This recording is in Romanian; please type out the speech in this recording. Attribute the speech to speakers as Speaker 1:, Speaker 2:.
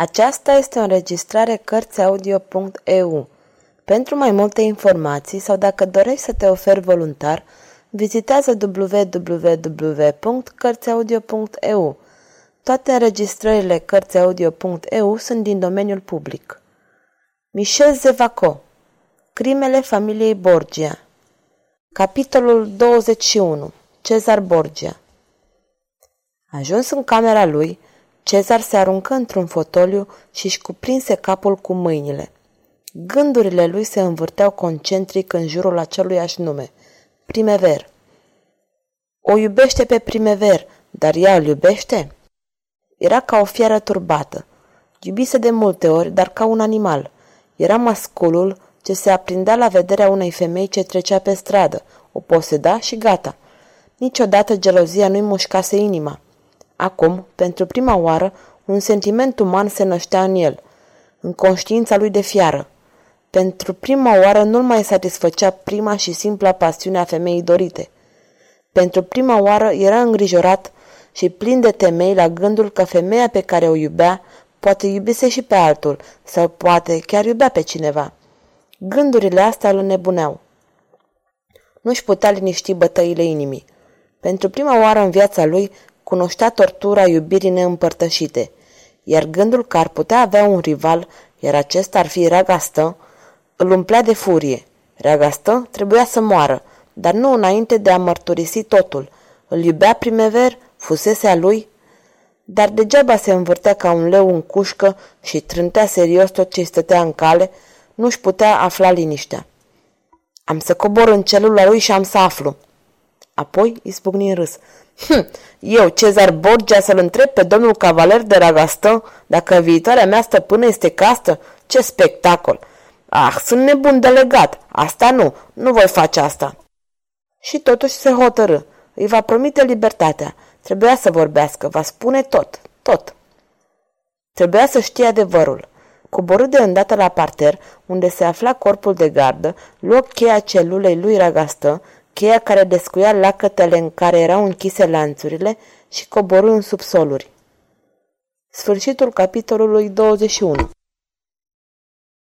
Speaker 1: Aceasta este o înregistrare Cărțiaudio.eu. Pentru mai multe informații sau dacă dorești să te oferi voluntar, vizitează www.cărțiaudio.eu. Toate înregistrările Cărțiaudio.eu sunt din domeniul public. Michel Zevaco Crimele familiei Borgia Capitolul 21 Cezar Borgia Ajuns în camera lui, Cezar se aruncă într-un fotoliu și își cuprinse capul cu mâinile. Gândurile lui se învârteau concentric în jurul aceluiași nume, Primever. O iubește pe Primever, dar ea îl iubește? Era ca o fiară turbată. Iubise de multe ori, dar ca un animal. Era masculul ce se aprindea la vederea unei femei ce trecea pe stradă, o poseda și gata. Niciodată gelozia nu-i mușcase inima. Acum, pentru prima oară, un sentiment uman se năștea în el, în conștiința lui de fiară. Pentru prima oară nu-l mai satisfăcea prima și simpla pasiune a femeii dorite. Pentru prima oară era îngrijorat și plin de temei la gândul că femeia pe care o iubea poate iubise și pe altul sau poate chiar iubea pe cineva. Gândurile astea îl înnebuneau. Nu-și putea liniști bătăile inimii. Pentru prima oară în viața lui cunoștea tortura iubirii neîmpărtășite, iar gândul că ar putea avea un rival, iar acesta ar fi Ragastă, îl umplea de furie. Ragastă trebuia să moară, dar nu înainte de a mărturisi totul. Îl iubea primever, fusese a lui, dar degeaba se învârtea ca un leu în cușcă și trântea serios tot ce stătea în cale, nu-și putea afla liniștea. Am să cobor în celula lui și am să aflu. Apoi izbucni în râs. Hm, eu, Cezar Borgia, să-l întreb pe domnul cavaler de Ragastă dacă viitoarea mea stăpână este castă? Ce spectacol! Ah, sunt nebun delegat. Asta nu, nu voi face asta. Și totuși se hotărâ. Îi va promite libertatea. Trebuia să vorbească, va spune tot, tot. Trebuia să știe adevărul. Coborâ de îndată la parter, unde se afla corpul de gardă, luă cheia celulei lui Ragastă, cheia care descuia lacătele în care erau închise lanțurile și coborâ în subsoluri. Sfârșitul capitolului 21